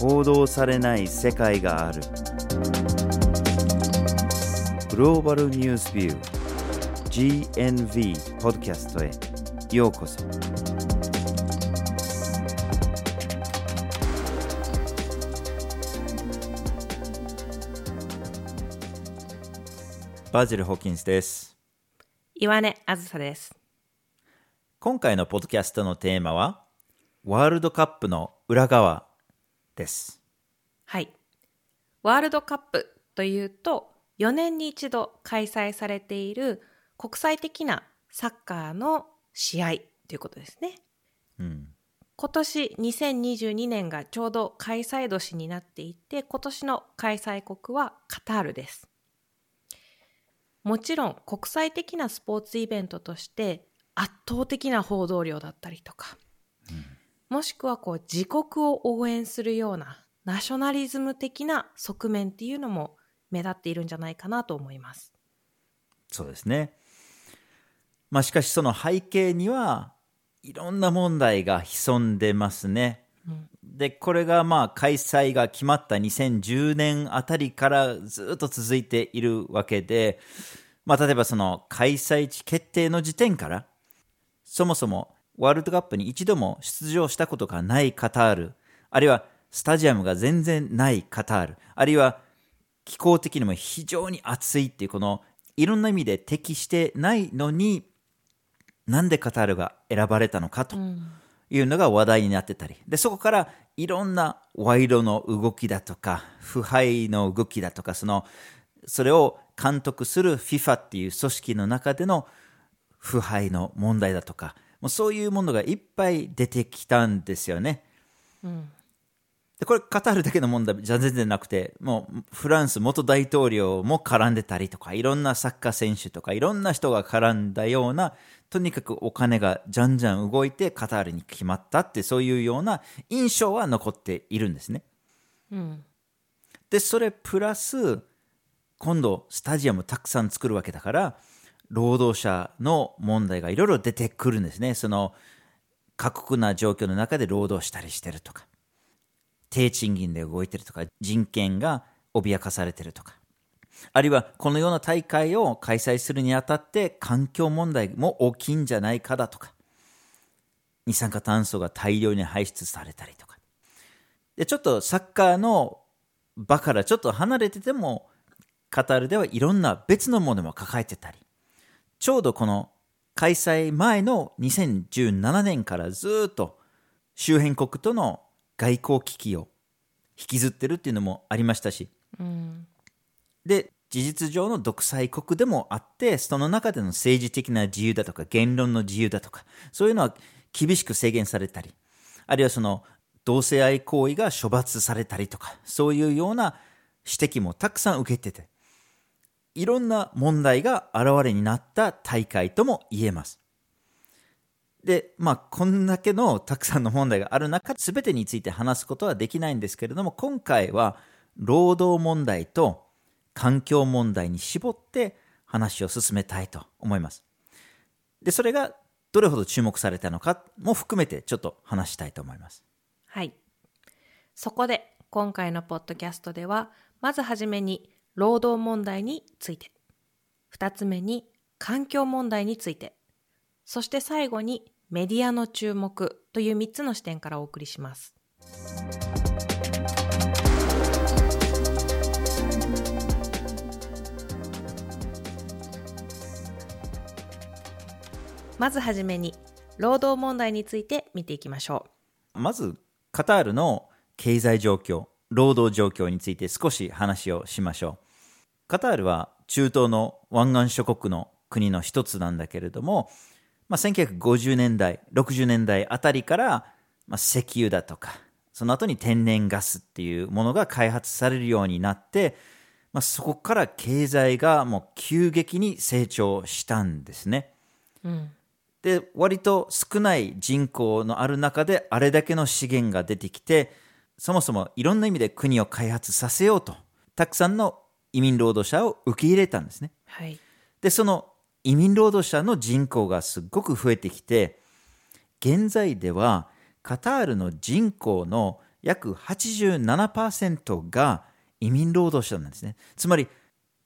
報道されない世界がある。グローバルニュースビュー GNV ポッドキャストへ。ようこそ。バジル・ホーキンスです。岩根あずさです。今回のポッドキャストのテーマはワールドカップの裏側ですはい。ワールドカップというと、4年に一度開催されている国際的なサッカーの試合ということですね。うん今年2022年がちょうど開催年になっていて、今年の開催国はカタールです。もちろん国際的なスポーツイベントとして圧倒的な報道量だったりとか、もしくはこう自国を応援するようなナショナリズム的な側面っていうのも目立っているんじゃないかなと思います。そうですね。まあしかしその背景にはいろんな問題が潜んでますね。で、これがまあ開催が決まった2010年あたりからずっと続いているわけで、まあ例えばその開催地決定の時点から、そもそもワールドカップに一度も出場したことがないカタール、あるいはスタジアムが全然ないカタール、あるいは気候的にも非常に暑いっていうこのいろんな意味で適してないのになんでカタールが選ばれたのかというのが話題になってたり。でそこからいろんな賄賂の動きだとか腐敗の動きだとかそのそれを監督する FIFA っていう組織の中での腐敗の問題だとかもうそういうものがいっぱい出てきたんですよね。でこれカタールだけの問題じゃ全然なくてもうフランス元大統領も絡んでたりとかいろんなサッカー選手とかいろんな人が絡んだようなとにかくお金がじゃんじゃん動いてカタールに決まったってそういうような印象は残っているんですね。うん。でそれプラス今度スタジアムたくさん作るわけだから労働者の問題がいろいろ出てくるんですね。その過酷な状況の中で労働したりしてるとか低賃金で動いてるとか人権が脅かされてるとかあるいはこのような大会を開催するにあたって環境問題も大きいんじゃないかだとか二酸化炭素が大量に排出されたりとか。でちょっとサッカーの場からちょっと離れててもカタールではいろんな別のものも抱えてたりちょうどこの開催前の2017年からずっと周辺国との外交危機を引きずってるっていうのもありましたしうん。で事実上の独裁国でもあってその中での政治的な自由だとか言論の自由だとかそういうのは厳しく制限されたりあるいはその同性愛行為が処罰されたりとかそういうような指摘もたくさん受けてていろんな問題が現れになった大会とも言えます。でまあこんだけのたくさんの問題がある中全てについて話すことはできないんですけれども今回は労働問題と環境問題に絞って話を進めたいと思います。でそれがどれほど注目されたのかも含めてちょっと話したいと思います。はい。そこで今回のポッドキャストではまずはじめに労働問題について2つ目に環境問題についてそして最後にメディアの注目という3つの視点からお送りします。まずはじめに労働問題について見ていきましょう。まずカタールの経済状況労働状況について少し話をしましょうカタールは中東の湾岸諸国の国の一つなんだけれども、まあ、1950年代60年代あたりから、まあ、石油だとかその後に天然ガスっていうものが開発されるようになって、まあ、そこから経済がもう急激に成長したんですね。うん。で割と少ない人口のある中であれだけの資源が出てきてそもそもいろんな意味で国を開発させようとたくさんの移民労働者を受け入れたんですねはい。でその移民労働者の人口がすっごく増えてきて現在ではカタールの人口の約87%が移民労働者なんですね。つまり、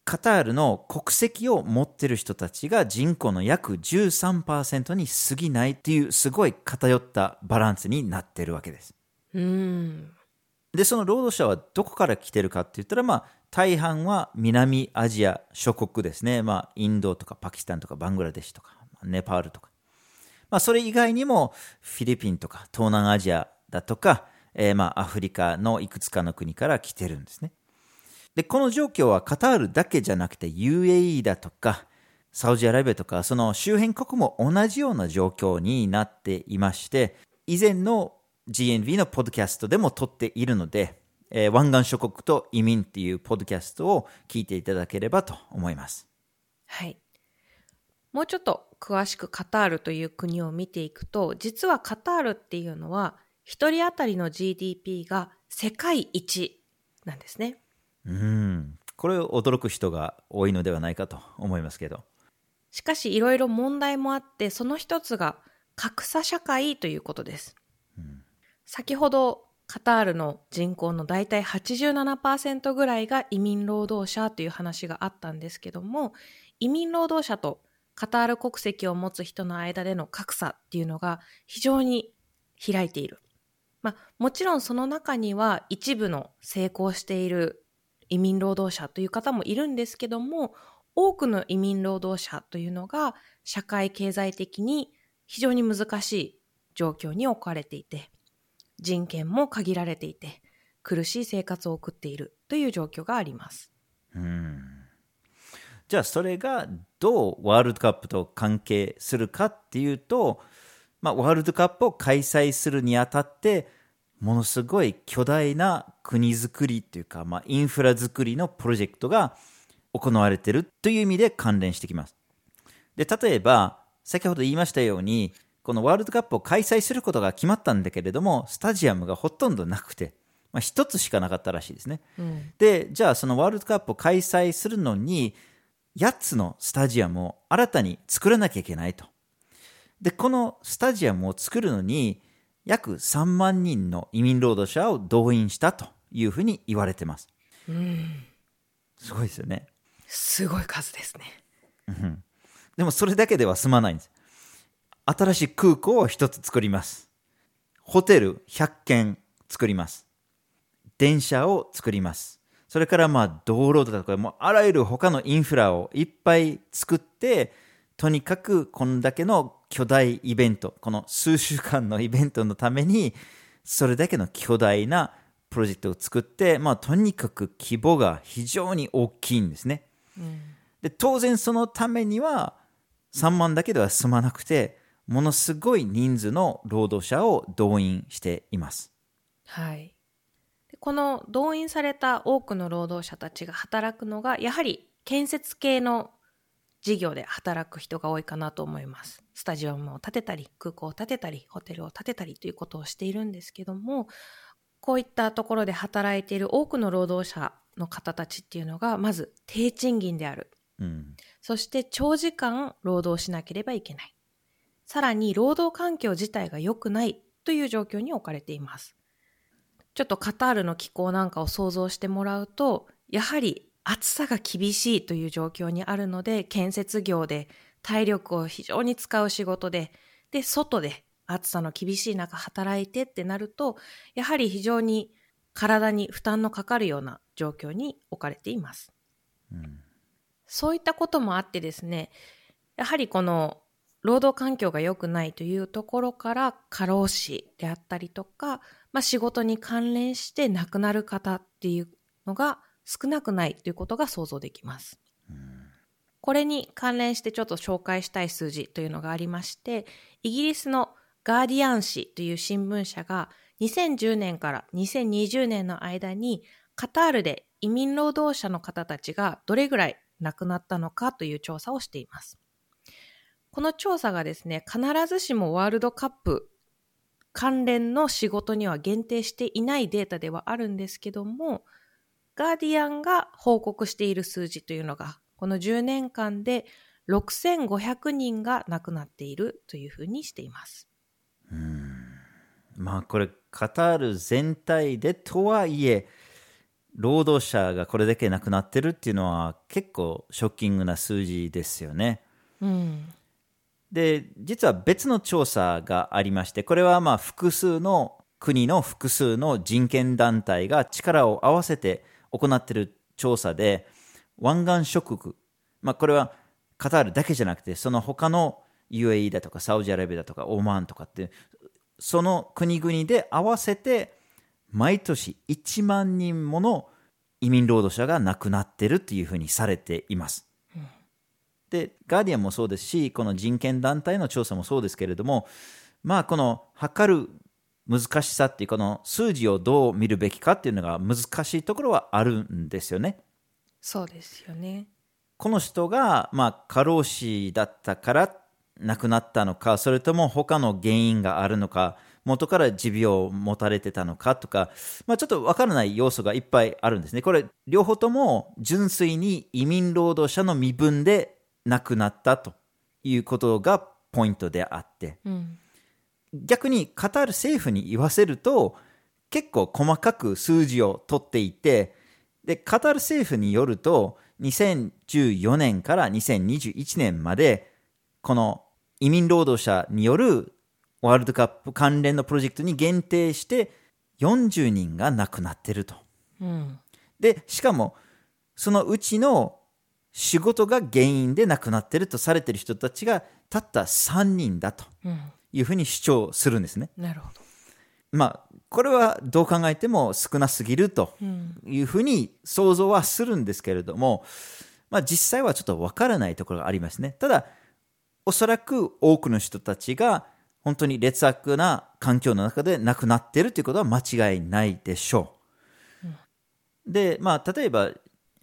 カタールの国籍を持っている人たちが人口の約13%に過ぎないっていうすごい偏ったバランスになっているわけです。うんで、その労働者はどこから来てるかって言ったら、まあ、大半は南アジア諸国ですね。まあ、インドとかパキスタンとかバングラデシュとか、ネパールとか。まあ、それ以外にも、フィリピンとか東南アジアだとか、えー、まあ、アフリカのいくつかの国から来てるんですね。で、この状況はカタールだけじゃなくて UAE だとか、サウジアラビアとか、その周辺国も同じような状況になっていまして、以前の GNV のポッドキャストでも撮っているので、えー、湾岸諸国と移民っていうポッドキャストを聞いていただければと思います。はい。もうちょっと詳しくカタールという国を見ていくと、実はカタールっていうのは、一人当たりの GDP が世界一なんですね。うん。これを驚く人が多いのではないかと思いますけど。しかしいろいろ問題もあって、その一つが格差社会ということです。先ほどカタールの人口の大体87%ぐらいが移民労働者という話があったんですけども、移民労働者とカタール国籍を持つ人の間での格差っていうのが非常に開いている。まあ、もちろんその中には一部の成功している移民労働者という方もいるんですけども、多くの移民労働者というのが社会経済的に非常に難しい状況に置かれていて、人権も限られていて、苦しい生活を送っているという状況があります。うんじゃあそれがどうワールドカップと関係するかっていうと、まあ、ワールドカップを開催するにあたってものすごい巨大な国づくりというか、まあ、インフラづくりのプロジェクトが行われているという意味で関連してきます。で、例えば、先ほど言いましたように、このワールドカップを開催することが決まったんだけれども、スタジアムがほとんどなくて、まあ、一つしかなかったらしいですね。うん、で、じゃあそのワールドカップを開催するのに、8つのスタジアムを新たに作らなきゃいけないと。で、このスタジアムを作るのに、約3万人の移民労働者を動員したというふうに言われてます。うん。すごいですよね。すごい数ですね。うん。でもそれだけでは済まないんです。新しい空港を一つ作ります。ホテル100軒作ります。電車を作ります。それからまあ道路とかもうあらゆる他のインフラをいっぱい作って、とにかくこんだけの巨大イベント、この数週間のイベントのために、それだけの巨大なプロジェクトを作って、まあとにかく規模が非常に大きいんですね。うん、で当然そのためには3万だけでは済まなくて、ものすごい人数の労働者を動員しています。はい。この動員された多くの労働者たちが働くのが、やはり建設系の事業で働く人が多いかなと思います。スタジアムを建てたり、空港を建てたり、ホテルを建てたりということをしているんですけども、こういったところで働いている多くの労働者の方たちっていうのが、まず低賃金である。うん、そして長時間労働しなければいけない。さらに労働環境自体が良くないという状況に置かれています。ちょっとカタールの気候なんかを想像してもらうと、やはり暑さが厳しいという状況にあるので、建設業で体力を非常に使う仕事で、で、外で暑さの厳しい中働いてってなると、やはり非常に体に負担のかかるような状況に置かれています。うん、そういったこともあってですね、やはりこの労働環境が良くないというところから過労死であったりとか、まあ、仕事に関連して亡くなる方っていうのが少なくないということが想像できます。これに関連してちょっと紹介したい数字というのがありまして、イギリスのガーディアン紙という新聞社が2010年から2020年の間にカタールで移民労働者の方たちがどれぐらい亡くなったのかという調査をしています。この調査がですね、必ずしもワールドカップ関連の仕事には限定していないデータではあるんですけども、ガーディアンが報告している数字というのが、この10年間で6500人が亡くなっているというふうにしています。うんまあこれカタール全体でとはいえ労働者がこれだけ亡くなってるっていうのは結構ショッキングな数字ですよね。うん。で実は別の調査がありましてこれはまあ複数の国の複数の人権団体が力を合わせて行っている調査で湾岸諸国、まあ、これはカタールだけじゃなくてその他の UAE だとかサウジアラビアだとかオマーンとかってその国々で合わせて毎年1万人もの移民労働者が亡くなっているというふうにされています。で、ガーディアンもそうですし、この人権団体の調査もそうですけれども、まあ、この測る難しさっていう、この数字をどう見るべきかっていうのが難しいところはあるんですよね。そうですよね。この人が、まあ、過労死だったから亡くなったのか、それとも他の原因があるのか、元から持病を持たれてたのかとか、まあ、ちょっとわからない要素がいっぱいあるんですね。これ、両方とも純粋に移民労働者の身分で亡くなったということがポイントであって、うん。逆にカタール政府に言わせると結構細かく数字を取っていてでカタール政府によると2014年から2021年までこの移民労働者によるワールドカップ関連のプロジェクトに限定して40人が亡くなってると。うん。でしかもそのうちの仕事が原因で亡くなってるとされてる人たちがたった3人だとうん。いうふうに主張するんですね。なるほど。まあこれはどう考えても少なすぎるとうん。いうふうに想像はするんですけれども、まあ、実際はちょっとわからないところがありますね。ただおそらく多くの人たちが本当に劣悪な環境の中で亡くなっているということは間違いないでしょう。で、まあ、例えば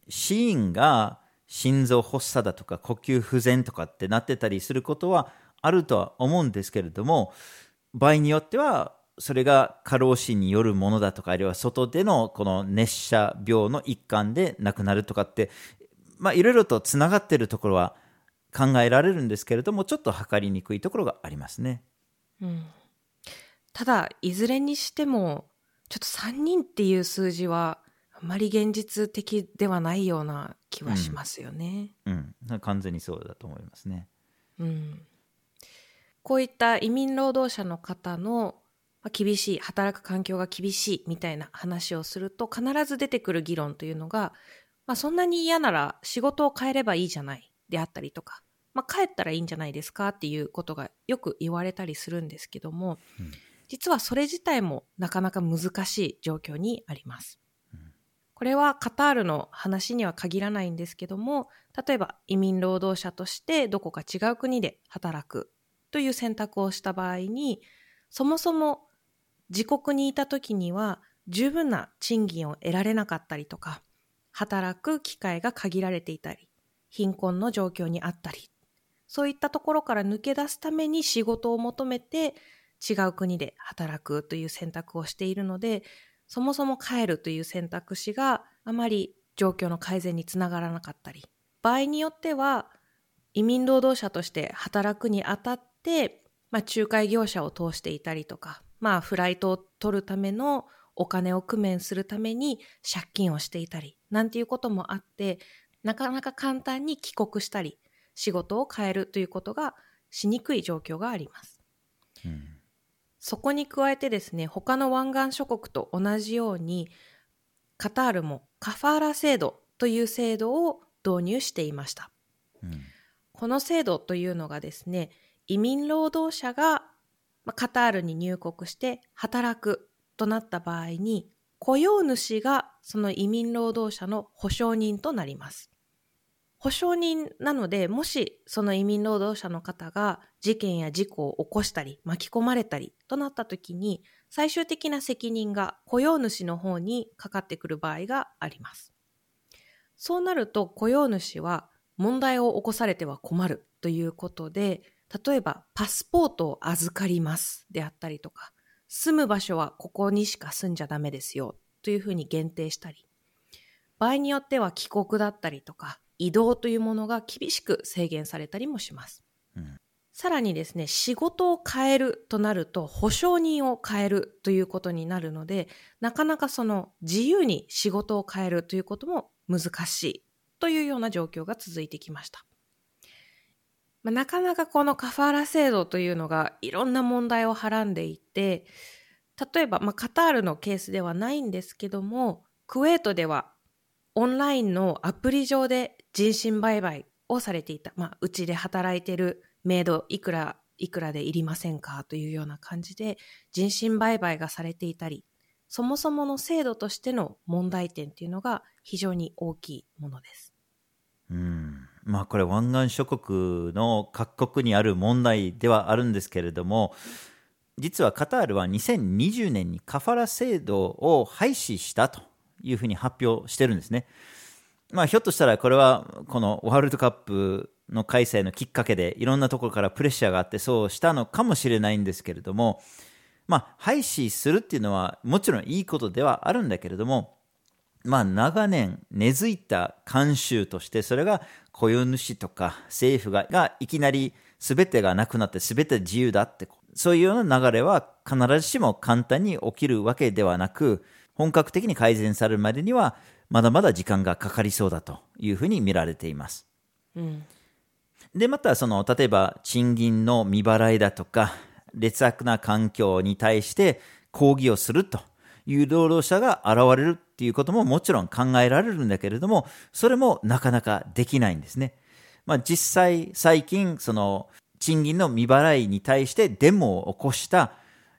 死因が心臓発作だとか呼吸不全とかってなってたりすることはあるとは思うんですけれども場合によってはそれが過労死によるものだとかあるいは外でのこの熱射病の一環で亡くなるとかってまあいろいろとつながってるところは考えられるんですけれどもちょっと測りにくいところがありますね。うん。ただ、いずれにしても、ちょっと3人っていう数字は、あまり現実的ではないような気はしますよね。うん、完全にそうだと思いますね。うん。こういった移民労働者の方のまあ厳しい、働く環境が厳しいみたいな話をすると必ず出てくる議論というのが、まあそんなに嫌なら仕事を変えればいいじゃないであったりとか、まあ帰ったらいいんじゃないですかっていうことがよく言われたりするんですけども、うん実はそれ自体もなかなか難しい状況にあります。これはカタールの話には限らないんですけども、例えば移民労働者としてどこか違う国で働くという選択をした場合に、そもそも自国にいた時には十分な賃金を得られなかったりとか、働く機会が限られていたり、貧困の状況にあったり、そういったところから抜け出すために仕事を求めて違う国で働くという選択をしているので、そもそも帰るという選択肢があまり状況の改善につながらなかったり、場合によっては移民労働者として働くにあたって、まあ、仲介業者を通していたりとか、まあ、フライトを取るためのお金を工面するために借金をしていたり、なんていうこともあって、なかなか簡単に帰国したり、仕事を変えるということがしにくい状況があります。うんそこに加えてですね、他の湾岸諸国と同じように、カタールもカファーラ制度という制度を導入していました。うんこの制度というのがですね、移民労働者がまあカタールに入国して働くとなった場合に、雇用主がその移民労働者の保証人となります。保証人なので、もしその移民労働者の方が事件や事故を起こしたり巻き込まれたりとなった時に、最終的な責任が雇用主の方にかかってくる場合があります。そうなると雇用主は問題を起こされては困るということで、例えばパスポートを預かりますであったりとか、住む場所はここにしか住んじゃダメですよというふうに限定したり、場合によっては帰国だったりとか、移動というものが厳しく制限されたりもします。うんさらにですね、仕事を変えるとなると、保証人を変えるということになるので、なかなかその自由に仕事を変えるということも難しいというような状況が続いてきました。まあ、なかなかこのカファーラ制度というのがいろんな問題をはらんでいて、例えば、まあ、カタールのケースではないんですけども、クウェートではオンラインのアプリ上で人身売買をされていた。まあ、うちで働いてるメイドいくらいくらでいりませんかというような感じで人身売買がされていたり、そもそもの制度としての問題点っていうのが非常に大きいものです。うん。まあこれ湾岸諸国の各国にある問題ではあるんですけれども、実はカタールは2020年にカファラ制度を廃止したというふうに発表してるんですね。まあひょっとしたらこれはこのワールドカップの開催のきっかけでいろんなところからプレッシャーがあってそうしたのかもしれないんですけれども、まあ、廃止するっていうのはもちろんいいことではあるんだけれども、まあ、長年根付いた慣習としてそれが雇用主とか政府ががいきなり全てがなくなって全て自由だってそういうような流れは必ずしも簡単に起きるわけではなく本格的に改善されるまでにはまだまだ時間がかかりそうだというふうに見られています。うんで、また、その、例えば、賃金の未払いだとか、劣悪な環境に対して抗議をするという労働者が現れるっていうことももちろん考えられるんだけれども、それもなかなかできないんですね。まあ、実際、最近、その、賃金の未払いに対してデモを起こした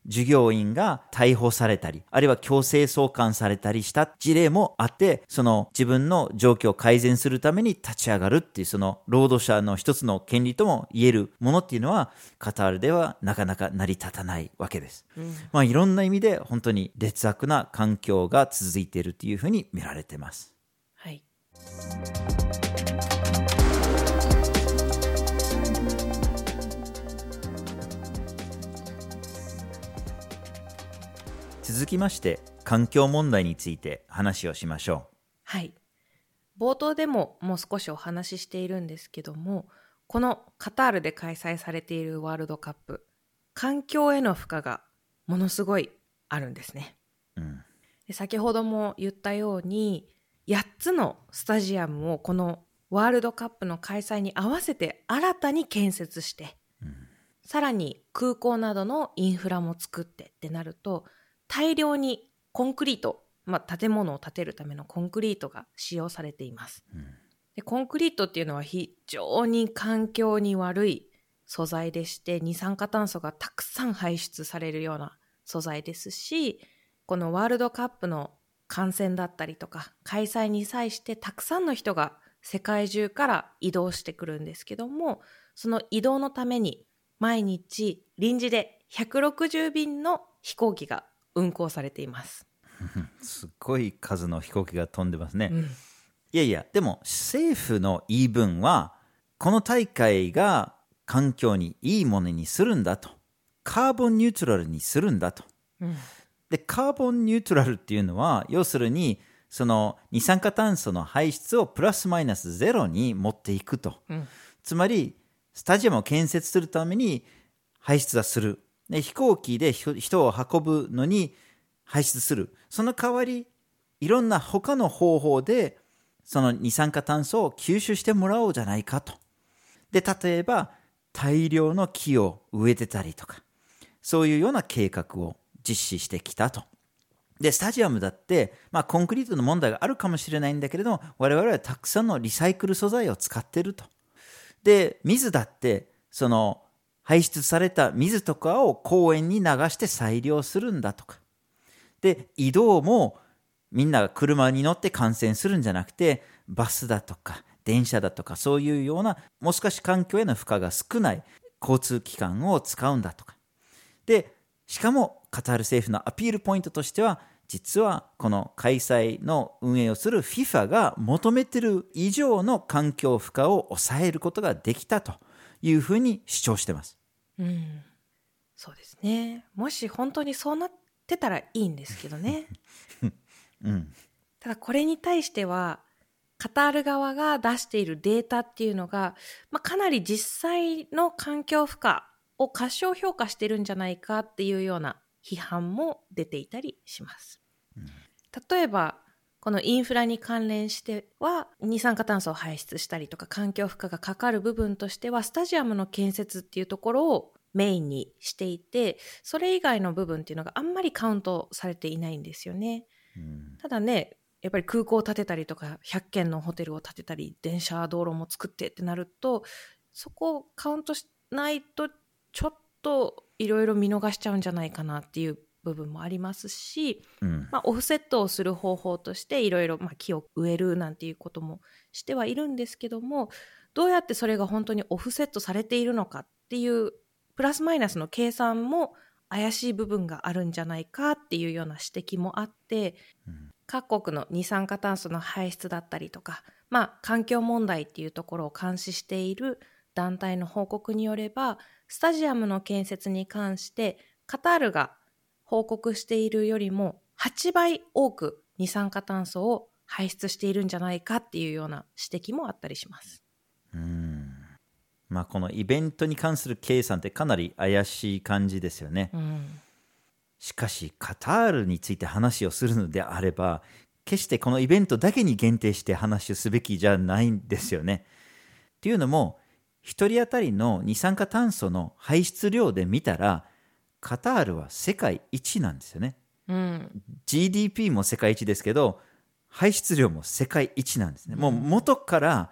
従業員が逮捕されたり、あるいは強制送還されたりした事例もあって、その自分の状況を改善するために立ち上がるっていう、その労働者の一つの権利とも言えるものっていうのは、カタールではなかなか成り立たないわけです。うん、まあいろんな意味で本当に劣悪な環境が続いているというふうに見られています。はい。続きまして環境問題について話をしましょう。はい。冒頭でももう少しお話ししているんですけどもこのカタールで開催されているワールドカップ環境への負荷がものすごいあるんですね、うん、で先ほども言ったように8つのスタジアムをこのワールドカップの開催に合わせて新たに建設して、うん、さらに空港などのインフラも作ってってなると大量にコンクリート、まあ、建物を建てるためのコンクリートが使用されています、うん、でコンクリートっていうのは非常に環境に悪い素材でして二酸化炭素がたくさん排出されるような素材ですしこのワールドカップの観戦だったりとか開催に際してたくさんの人が世界中から移動してくるんですけどもその移動のために毎日臨時で160便の飛行機が運行されています。すっごい数の飛行機が飛んでますね、うん、いやいやでも政府の言い分はこの大会が環境にいいものにするんだと。カーボンニュートラルにするんだと、うん、でカーボンニュートラルっていうのは要するにその二酸化炭素の排出をプラスマイナスゼロに持っていくと、うん、つまりスタジアムを建設するために排出はする。で飛行機で人を運ぶのに排出する。その代わり、いろんな他の方法で、その二酸化炭素を吸収してもらおうじゃないかと。で、例えば、大量の木を植えてたりとか、そういうような計画を実施してきたと。で、スタジアムだって、まあ、コンクリートの問題があるかもしれないんだけれども、我々はたくさんのリサイクル素材を使ってると。で、水だって、その、排出された水とかを公園に流して再利用するんだとか。で、移動もみんなが車に乗って観戦するんじゃなくて、バスだとか電車だとかそういうような、もう少し環境への負荷が少ない交通機関を使うんだとか。で、しかもカタール政府のアピールポイントとしては、実はこの開催の運営をする FIFA が求めてる以上の環境負荷を抑えることができたと。いうふうに主張してます。うん、そうですね。もし本当にそうなってたらいいんですけどね。うん、ただこれに対してはカタール側が出しているデータっていうのが、まあ、かなり実際の環境負荷を過小評価してるんじゃないかっていうような批判も出ていたりします。例えば、このインフラに関連しては二酸化炭素を排出したりとか環境負荷がかかる部分としてはスタジアムの建設っていうところをメインにしていてそれ以外の部分っていうのがあんまりカウントされていないんですよね。うん、ただねやっぱり空港を建てたりとか100軒のホテルを建てたり電車道路も作ってってなるとそこをカウントしないとちょっといろいろ見逃しちゃうんじゃないかなっていう部分もありますし、うん、まあ、オフセットをする方法としていろいろ木を植えるなんていうこともしてはいるんですけどもどうやってそれが本当にオフセットされているのかっていうプラスマイナスの計算も怪しい部分があるんじゃないかっていうような指摘もあって、うん、各国の二酸化炭素の排出だったりとか、まあ、環境問題っていうところを監視している団体の報告によればスタジアムの建設に関してカタールが報告しているよりも8倍多く二酸化炭素を排出しているんじゃないかっていうような指摘もあったりします。うんまあ、このイベントに関する計算ってかなり怪しい感じですよね。うんしかしカタールについて話をするのであれば決してこのイベントだけに限定して話をすべきじゃないんですよね。っていうのも1人当たりの二酸化炭素の排出量で見たらカタールは世界一なんですよね。うん、GDP も世界一ですけど排出量も世界一なんですね。もう元から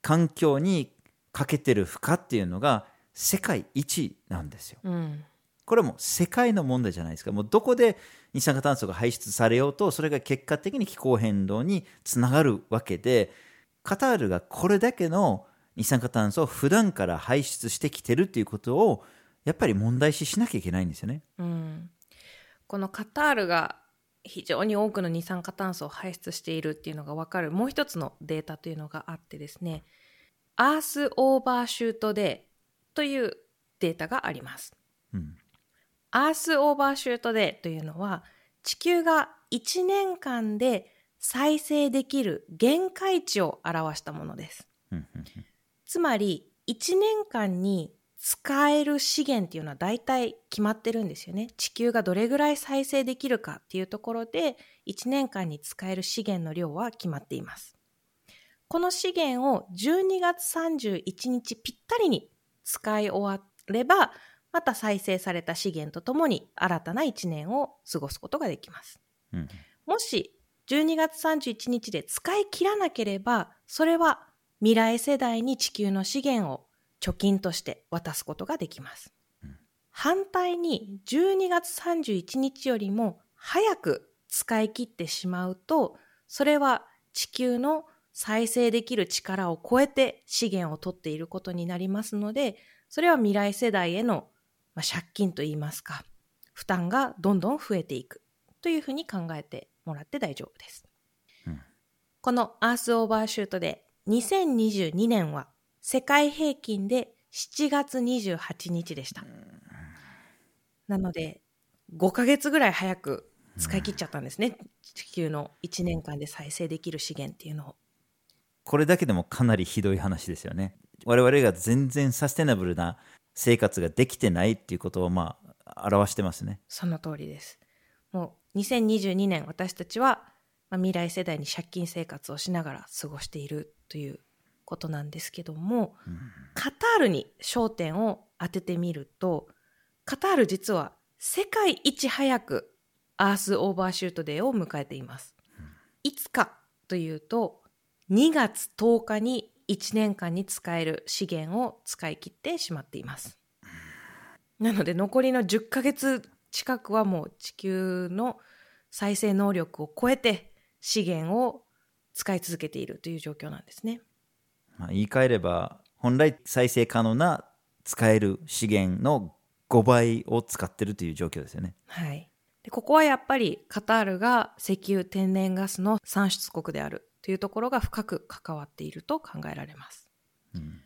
環境にかけてる負荷っていうのが世界一なんですよ。うんこれはもう世界の問題じゃないですか。もうどこで二酸化炭素が排出されようと、それが結果的に気候変動につながるわけで、カタールがこれだけの二酸化炭素を普段から排出してきてるっていうことを、やっぱり問題視しなきゃいけないんですよね。うん、このカタールが非常に多くの二酸化炭素を排出しているっていうのが分かるもう一つのデータというのがあってですね、アースオーバーシュートデーというデータがあります。うんアースオーバーシュートデーというのは地球が1年間で再生できる限界値を表したものです。つまり1年間に使える資源っていうのは大体決まってるんですよね。地球がどれぐらい再生できるかっていうところで1年間に使える資源の量は決まっています。この資源を12月31日ぴったりに使い終わればまた再生された資源とともに新たな1年を過ごすことができます。うん、もし12月31日で使い切らなければ、それは未来世代に地球の資源を貯金として渡すことができます。うん、反対に12月31日よりも早く使い切ってしまうと、それは地球の再生できる力を超えて資源を取っていることになりますので、それは未来世代へのまあ、借金といいますか、負担がどんどん増えていくというふうに考えてもらって大丈夫です。うん、このアースオーバーシュートで2022年は世界平均で7月28日でした。なので5ヶ月ぐらい早く使い切っちゃったんですね、うん、地球の1年間で再生できる資源っていうのを。これだけでもかなりひどい話ですよね。我々が全然サステナブルな生活ができてないっていうことをまあ表してますね。その通りです。もう2022年私たちは、まあ、未来世代に借金生活をしながら過ごしているということなんですけども、うん、カタールに焦点を当ててみるとカタール実は世界一早くアースオーバーシュートデーを迎えています。うん、いつかというと2月10日に1年間に使える資源を使い切ってしまっています。なので残りの10ヶ月近くはもう地球の再生能力を超えて資源を使い続けているという状況なんですね。まあ、言い換えれば本来再生可能な使える資源の5倍を使ってるという状況ですよね。はい。でここはやっぱりカタールが石油天然ガスの産出国であるというところが深く関わっていると考えられます。うん、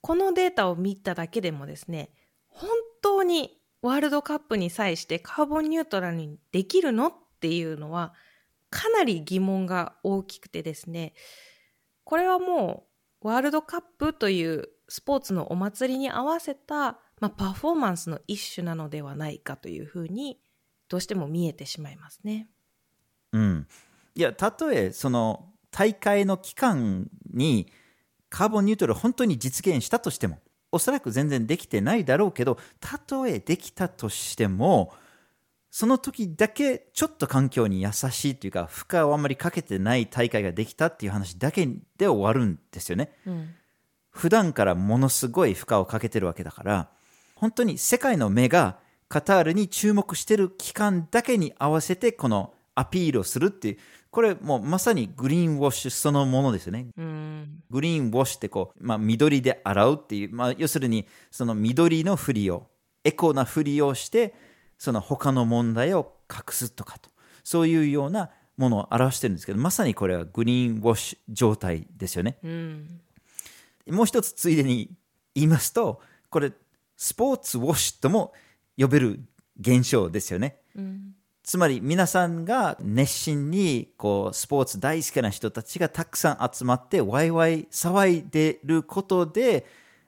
このデータを見ただけでもですね、本当にワールドカップに際してカーボンニュートラルにできるのっていうのはかなり疑問が大きくてですね、これはもうワールドカップというスポーツのお祭りに合わせた、まあ、パフォーマンスの一種なのではないかというふうにどうしても見えてしまいますね。うん、いやたとえその大会の期間にカーボンニュートラル本当に実現したとしてもおそらく全然できてないだろうけどたとえできたとしてもその時だけちょっと環境に優しいというか負荷をあんまりかけてない大会ができたっていう話だけで終わるんですよね。うん普段からものすごい負荷をかけてるわけだから本当に世界の目がカタールに注目してる期間だけに合わせてこのアピールをするっていうこれもうまさにグリーンウォッシュそのものですよね。グリーンウォッシュってこう、まあ、緑で洗うっていう、まあ、要するにその緑のふりをエコなふりをしてその他の問題を隠すとかとそういうようなものを表してるんですけどまさにこれはグリーンウォッシュ状態ですよね。うんもう一つついでに言いますとこれスポーツウォッシュとも呼べる現象ですよね。うん、つまり皆さんが熱心にこうスポーツ大好きな人たちがたくさん集まってワイワイ騒いでることで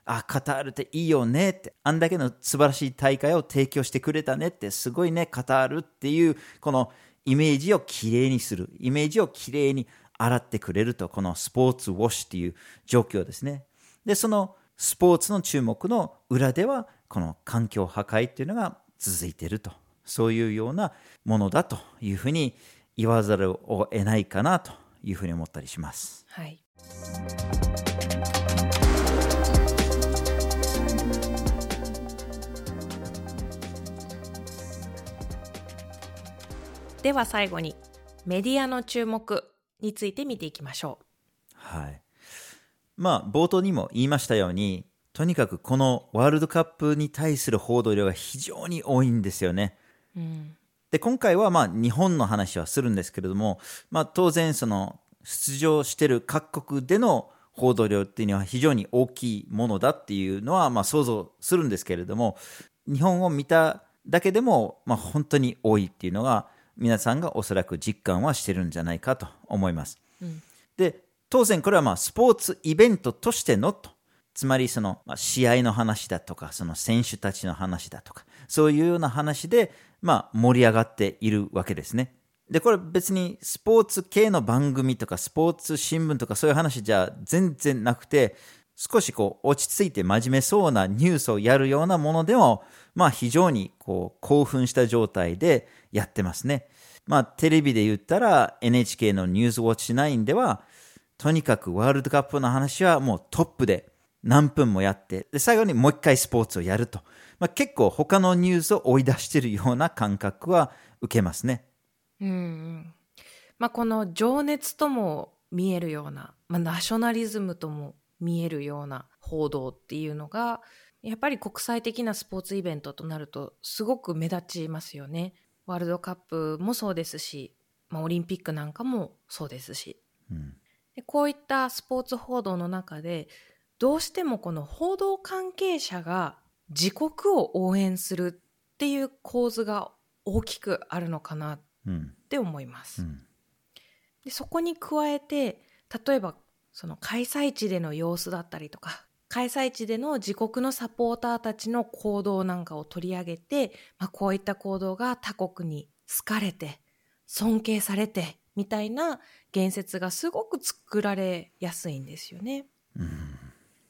あカタールっていいよねってあんだけの素晴らしい大会を提供してくれたねってすごいねカタールっていうこのイメージをきれいにするイメージをきれいに洗ってくれるとこのスポーツウォッシュっていう状況ですねで、そのスポーツの注目の裏では、この環境破壊っていうのが続いてると。そういうようなものだというふうに言わざるを得ないかなというふうに思ったりします。はい。では最後にメディアの注目について見ていきましょう。はい。まあ、冒頭にも言いましたように、とにかくこのワールドカップに対する報道量が非常に多いんですよね。うん、で、今回はまあ日本の話はするんですけれども、まあ当然その出場している各国での報道量っていうのは非常に大きいものだっていうのはまあ想像するんですけれども、日本を見ただけでもまあ本当に多いっていうのが皆さんがおそらく実感はしてるんじゃないかと思います。うん、で、当然これはまあスポーツイベントとしてのと。つまりその、まあ、試合の話だとか、その選手たちの話だとか、そういうような話で、まあ、盛り上がっているわけですね。で、これ別にスポーツ系の番組とか、スポーツ新聞とかそういう話じゃ全然なくて、少しこう落ち着いて真面目そうなニュースをやるようなものでも、まあ非常にこう興奮した状態でやってますね。まあテレビで言ったら NHK のニュースウォッチ9では、とにかくワールドカップの話はもうトップで何分もやって、で、最後にもう一回スポーツをやると。まあ、結構他のニュースを追い出しているような感覚は受けますね。うん。まあ、この情熱とも見えるような、まあ、ナショナリズムとも見えるような報道っていうのが、やっぱり国際的なスポーツイベントとなるとすごく目立ちますよね。ワールドカップもそうですし、まあ、オリンピックなんかもそうですし。うんでこういったスポーツ報道の中でどうしてもこの報道関係者が自国を応援するっていう構図が大きくあるのかなって思います。うんうん、でそこに加えて例えばその開催地での様子だったりとか開催地での自国のサポーターたちの行動なんかを取り上げて、まあ、こういった行動が他国に好かれて尊敬されてみたいな言説がすごく作られやすいんですよね。うん、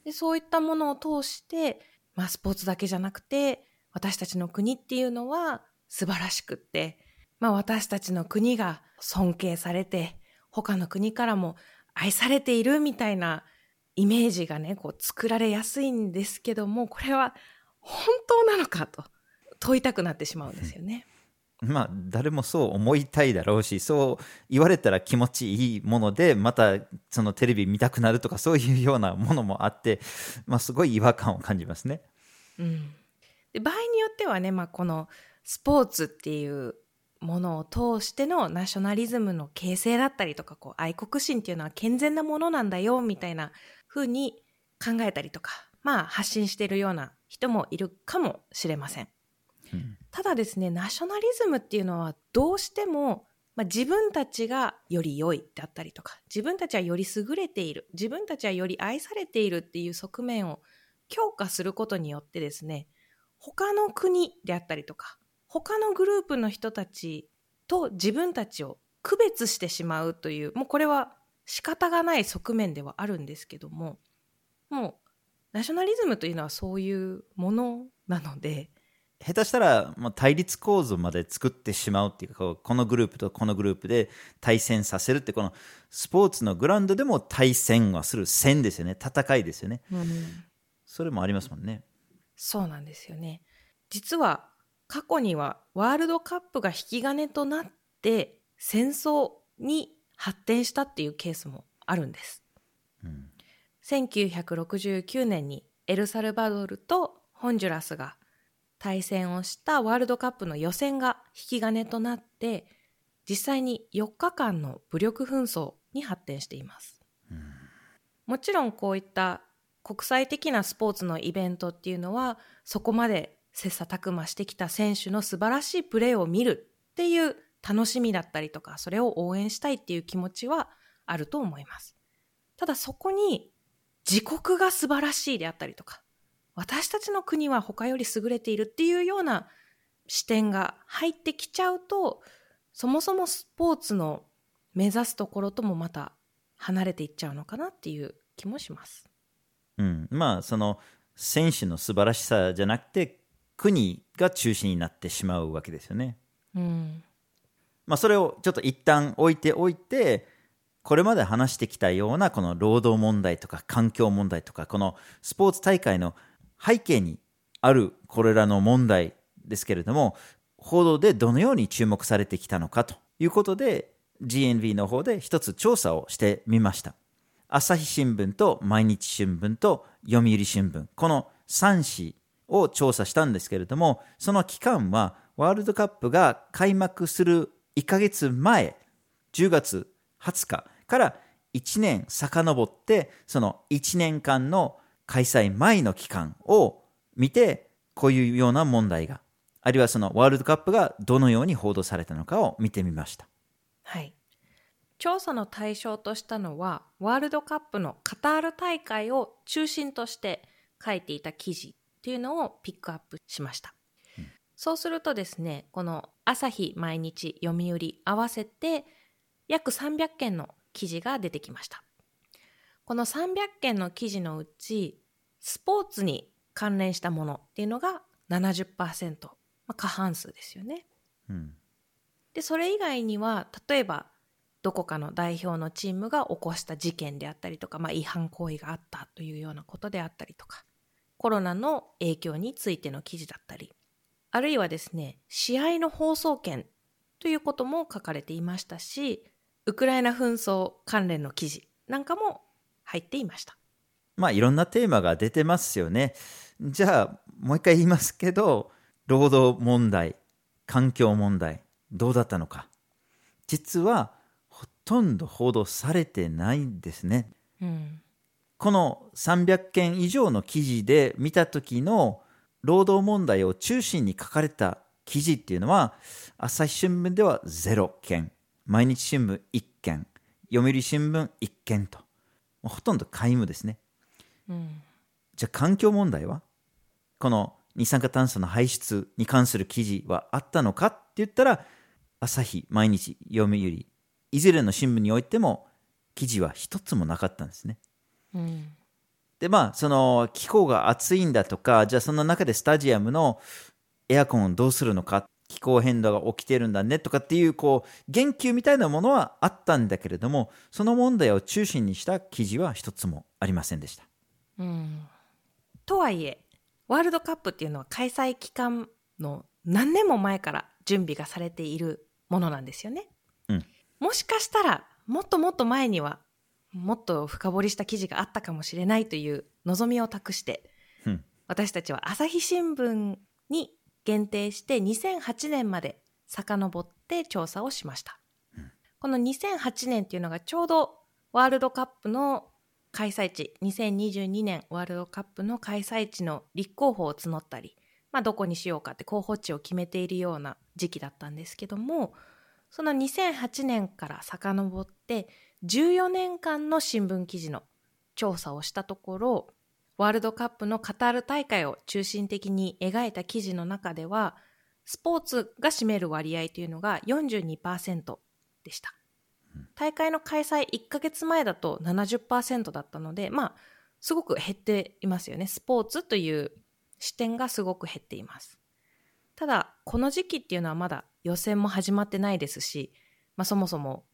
でそういったものを通して、まあ、スポーツだけじゃなくて私たちの国っていうのは素晴らしくって、まあ、私たちの国が尊敬されて他の国からも愛されているみたいなイメージがねこう作られやすいんですけどもこれは本当なのかと問いたくなってしまうんですよね。まあ、誰もそう思いたいだろうし、そう言われたら気持ちいいもので、またそのテレビ見たくなるとか、そういうようなものもあって、まあ、すごい違和感を感じますね。うん、で場合によってはね、まあ、このスポーツっていうものを通してのナショナリズムの形成だったりとか、こう愛国心っていうのは健全なものなんだよ、みたいな風に考えたりとか、まあ、発信しているような人もいるかもしれません。ただですねナショナリズムっていうのはどうしてもまあ、自分たちがより良いだったりとか自分たちはより優れている自分たちはより愛されているっていう側面を強化することによってですね他の国であったりとか他のグループの人たちと自分たちを区別してしまうというもうこれは仕方がない側面ではあるんですけどももうナショナリズムというのはそういうものなので下手したらもう対立構造まで作ってしまうっていうかこのグループとこのグループで対戦させるってこのスポーツのグラウンドでも対戦はする戦ですよね。戦いですよね、うん、それもありますもんね。そうなんですよね。実は過去にはワールドカップが引き金となって戦争に発展したっていうケースもあるんです、うん、1969年にエルサルバドルとホンジュラスが対戦をしたワールドカップの予選が引き金となって実際に4日間の武力紛争に発展しています、うん、もちろんこういった国際的なスポーツのイベントっていうのはそこまで切磋琢磨してきた選手の素晴らしいプレーを見るっていう楽しみだったりとかそれを応援したいっていう気持ちはあると思いますただそこに自国が素晴らしいであったりとか私たちの国は他より優れているっていうような視点が入ってきちゃうとそもそもスポーツの目指すところともまた離れていっちゃうのかなっていう気もします。うん、まあその選手の素晴らしさじゃなくて国が中心になってしまうわけですよね。うん、まあそれをちょっと一旦置いておいてこれまで話してきたようなこの労働問題とか環境問題とかこのスポーツ大会の背景にあるこれらの問題ですけれども、報道でどのように注目されてきたのかということで、GNV の方で一つ調査をしてみました。朝日新聞と毎日新聞と読売新聞、この3紙を調査したんですけれども、その期間はワールドカップが開幕する1ヶ月前、10月20日から1年遡って、その1年間の開催前の期間を見て、こういうような問題が、あるいはそのワールドカップがどのように報道されたのかを見てみました。はい。調査の対象としたのは、ワールドカップのカタール大会を中心として書いていた記事っていうのをピックアップしました。うん、そうするとですね、この朝日、毎日、読売合わせて約300件の記事が出てきました。この300件の記事のうち、スポーツに関連したものっていうのが70%、まあ、過半数ですよね。うん、で、それ以外には、例えば、どこかの代表のチームが起こした事件であったりとか、まあ、違反行為があったというようなことであったりとか、コロナの影響についての記事だったり、あるいはですね、試合の放送権ということも書かれていましたし、ウクライナ紛争関連の記事なんかも入っていました。まあいろんなテーマが出てますよね。じゃあもう一回言いますけど労働問題環境問題どうだったのか実はほとんど報道されてないんですね。うん、この300件以上の記事で見た時の労働問題を中心に書かれた記事っていうのは朝日新聞では0件毎日新聞1件読売新聞1件とほとんど皆無ですね。うん、じゃあ環境問題はこの二酸化炭素の排出に関する記事はあったのかって言ったら朝日、毎日、読売、いずれの新聞においても記事は一つもなかったんですね。うん、でまあその気候が暑いんだとかじゃあその中でスタジアムのエアコンをどうするのか気候変動が起きてるんだねとかっていうこう言及みたいなものはあったんだけれどもその問題を中心にした記事は一つもありませんでした。うん、とはいえワールドカップっていうのは開催期間の何年も前から準備がされているものなんですよね。うん、もしかしたらもっともっと前にはもっと深掘りした記事があったかもしれないという望みを託して、うん、私たちは朝日新聞に限定して2008年まで遡って調査をしました。うん、この2008年っていうのがちょうどワールドカップの開催地2022年ワールドカップの開催地の立候補を募ったり、まあ、どこにしようかって候補地を決めているような時期だったんですけどもその2008年から遡って14年間の新聞記事の調査をしたところワールドカップのカタール大会を中心的に描いた記事の中ではスポーツが占める割合というのが42%でした。大会の開催1ヶ月前だと70%だったのでまあすごく減っていますよね。スポーツという視点がすごく減っています。ただこの時期っていうのはまだ予選も始まってないですし、まあ、そもそも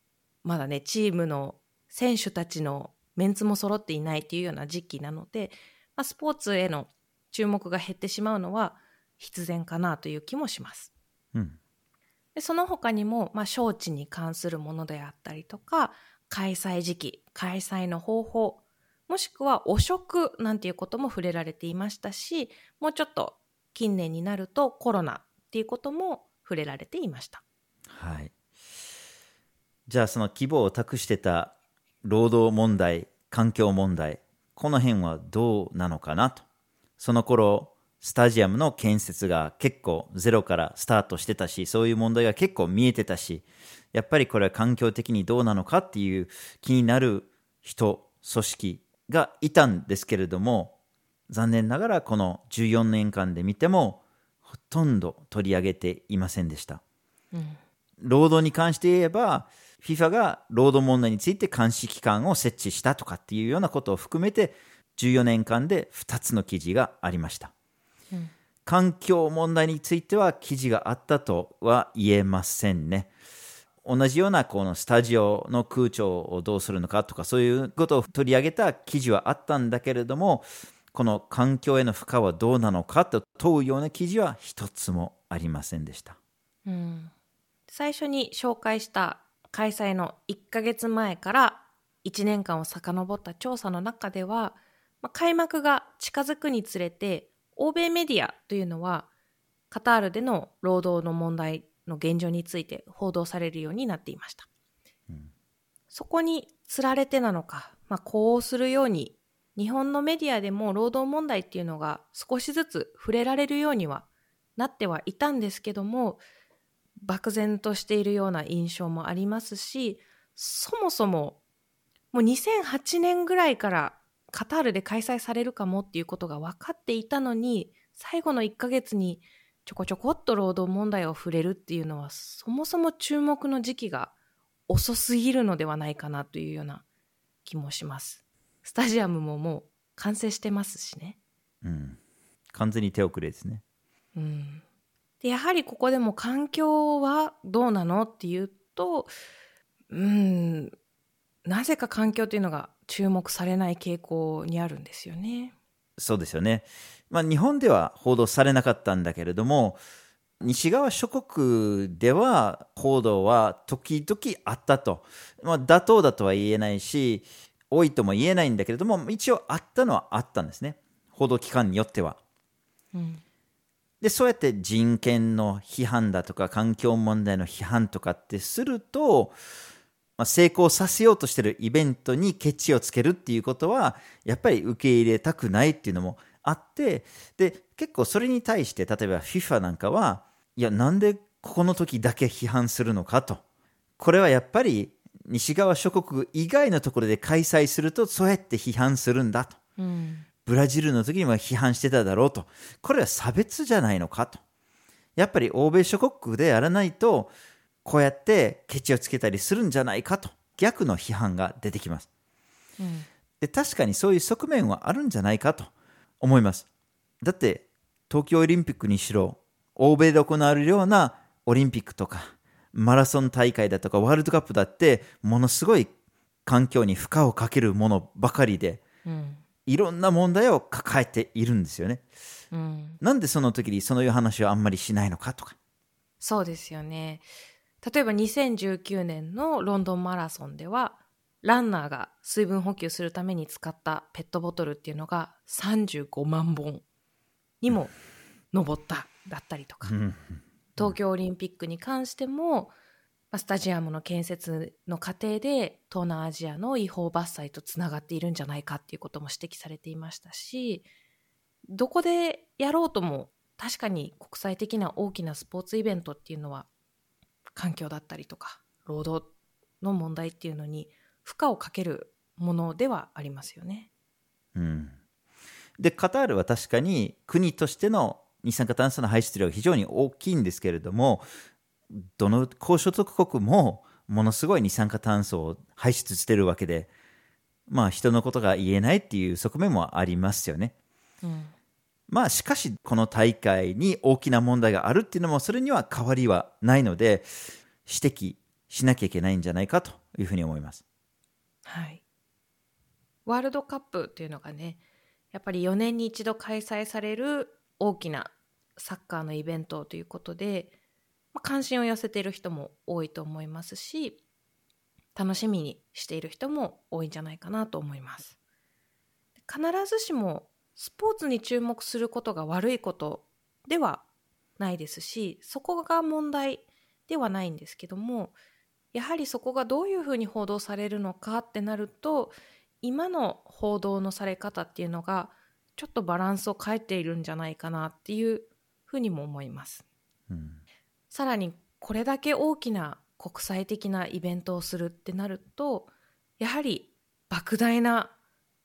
まだねチームの選手たちのメンツも揃っていないっていうような時期なので、まあ、スポーツへの注目が減ってしまうのは必然かなという気もします。うん、でその他にも、まあ、招致に関するものであったりとか開催時期開催の方法もしくは汚職なんていうことも触れられていましたしもうちょっと近年になるとコロナっていうことも触れられていました。はいじゃあその希望を託してた労働問題、環境問題、この辺はどうなのかなと。その頃、スタジアムの建設が結構ゼロからスタートしてたし、そういう問題が結構見えてたし、やっぱりこれは環境的にどうなのかっていう気になる人、組織がいたんですけれども、残念ながらこの14年間で見ても、ほとんど取り上げていませんでした。うん、労働に関して言えば、FIFA が労働問題について監視機関を設置したとかっていうようなことを含めて14年間で2つの記事がありました、うん、環境問題については記事があったとは言えませんね。同じようなこのスタジオの空調をどうするのかとかそういうことを取り上げた記事はあったんだけれどもこの環境への負荷はどうなのかと問うような記事は一つもありませんでした、うん、最初に紹介した開催の1ヶ月前から1年間を遡った調査の中では、まあ、開幕が近づくにつれて欧米メディアというのはカタールでの労働の問題の現状について報道されるようになっていました、うん、そこにつられてなのか、まあ、こうするように日本のメディアでも労働問題っていうのが少しずつ触れられるようにはなってはいたんですけども漠然としているような印象もありますしそもそももう2008年ぐらいからカタールで開催されるかもっていうことが分かっていたのに最後の1ヶ月にちょこちょこっと労働問題を触れるっていうのはそもそも注目の時期が遅すぎるのではないかなというような気もします。スタジアムももう完成してますしね。うん。完全に手遅れですね。うん。でやはりここでも環境はどうなのっていうとうんなぜか環境というのが注目されない傾向にあるんですよね。そうですよね。まあ、日本では報道されなかったんだけれども、西側諸国では報道は時々あったと。まあ、妥当だとは言えないし、多いとも言えないんだけれども、一応あったのはあったんですね。報道機関によっては。うん、で、そうやって人権の批判だとか環境問題の批判とかってすると、まあ、成功させようとしてるイベントにケチをつけるっていうことは、やっぱり受け入れたくないっていうのもあって、で、結構それに対して、例えば FIFA なんかは、いや、なんでここの時だけ批判するのかと。これはやっぱり西側諸国以外のところで開催すると、そうやって批判するんだと。うん、ブラジルの時にも批判してただろうと。これは差別じゃないのかと。やっぱり欧米諸国でやらないと、こうやってケチをつけたりするんじゃないかと。逆の批判が出てきます。うん、で確かにそういう側面はあるんじゃないかと思います。だって、東京オリンピックにしろ、欧米で行われるようなオリンピックとか、マラソン大会だとか、ワールドカップだって、ものすごい環境に負荷をかけるものばかりで、うん、いろんな問題を抱えているんですよね。うん、なんでその時にそのいう話をあんまりしないのかとか。そうですよね。例えば2019年のロンドンマラソンでは、ランナーが水分補給するために使ったペットボトルっていうのが35万本にも上っただったりとか、東京オリンピックに関しても、スタジアムの建設の過程で東南アジアの違法伐採とつながっているんじゃないかっていうことも指摘されていましたしどこでやろうとも確かに国際的な大きなスポーツイベントっていうのは環境だったりとか労働の問題っていうのに負荷をかけるものではありますよね。うん、でカタールは確かに国としての二酸化炭素の排出量が非常に大きいんですけれどもどの高所得国もものすごい二酸化炭素を排出してるわけでまあ人のことが言えないっていう側面もありますよね。うんまあしかしこの大会に大きな問題があるっていうのもそれには変わりはないので指摘しなきゃいけないんじゃないかというふうに思います。はい、ワールドカップっていうのがねやっぱり4年に一度開催される大きなサッカーのイベントということで、まあ、関心を寄せている人も多いと思いますし楽しみにしている人も多いんじゃないかなと思います。必ずしもスポーツに注目することが悪いことではないですしそこが問題ではないんですけどもやはりそこがどういうふうに報道されるのかってなると今の報道のされ方っていうのがちょっとバランスを変えているんじゃないかなっていうふうにも思います。うんさらにこれだけ大きな国際的なイベントをするってなるとやはり莫大な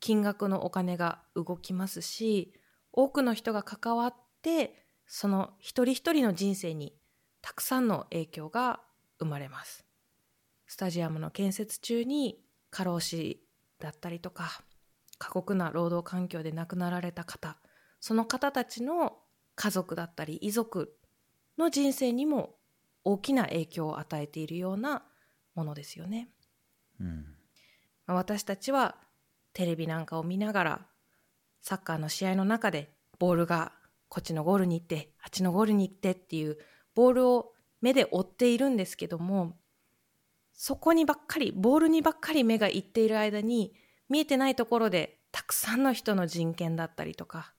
金額のお金が動きますし多くの人が関わってその一人一人の人生にたくさんの影響が生まれます。スタジアムの建設中に過労死だったりとか過酷な労働環境で亡くなられた方その方たちの家族だったり遺族の人生にも大きな影響を与えているようなものですよね。うん私たちはテレビなんかを見ながらサッカーの試合の中でボールがこっちのゴールに行ってあっちのゴールに行ってっていうボールを目で追っているんですけどもそこにばっかりボールにばっかり目がいっている間に見えてないところでたくさんの人の人権だったりとか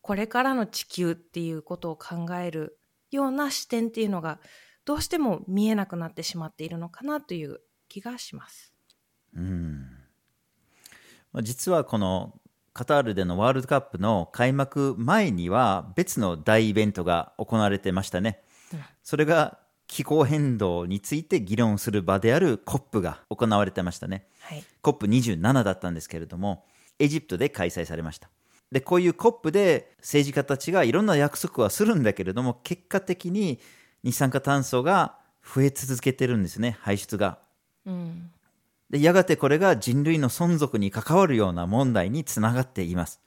これからの地球っていうことを考えるような視点っていうのがどうしても見えなくなってしまっているのかなという気がします。うんまあ実はこのカタールでのワールドカップの開幕前には別の大イベントが行われてましたね。うんそれが気候変動について議論する場である COP が行われてましたね。はい、COP27 だったんですけれども、エジプトで開催されました。で、こういう COP で政治家たちがいろんな約束はするんだけれども、結果的に二酸化炭素が増え続けてるんですね、排出が。うんで、やがてこれが人類の存続に関わるような問題につながっています。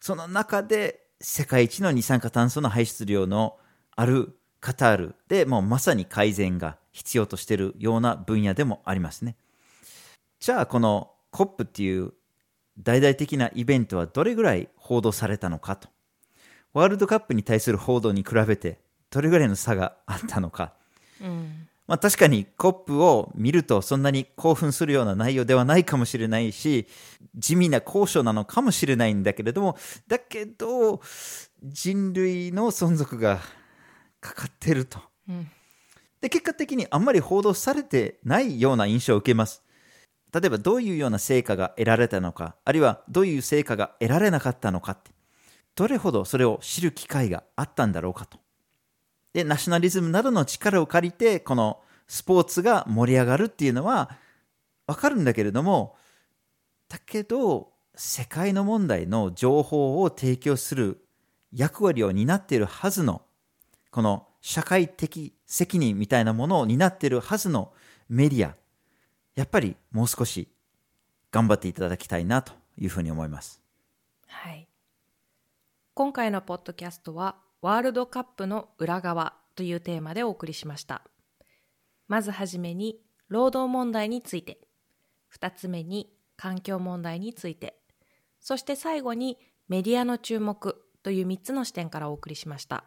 その中で世界一の二酸化炭素の排出量のあるカタールでもうまさに改善が必要としているような分野でもありますね。じゃあこの COP っていう大々的なイベントはどれぐらい報道されたのかと。ワールドカップに対する報道に比べてどれぐらいの差があったのか。うんまあ、確かにコップを見るとそんなに興奮するような内容ではないかもしれないし地味な交渉なのかもしれないんだけれどもだけど人類の存続がかかってるとうんで結果的にあんまり報道されてないような印象を受けます例えばどういうような成果が得られたのかあるいはどういう成果が得られなかったのかって。どれほどそれを知る機会があったんだろうかと。でナショナリズムなどの力を借りてこのスポーツが盛り上がるっていうのは分かるんだけれどもだけど世界の問題の情報を提供する役割を担っているはずのこの社会的責任みたいなものを担っているはずのメディアやっぱりもう少し頑張っていただきたいなというふうに思います。はい。今回のポッドキャストは、ワールドカップの裏側というテーマでお送りしました。まずはじめに、労働問題について。二つ目に、環境問題について。そして最後に、メディアの注目という三つの視点からお送りしました。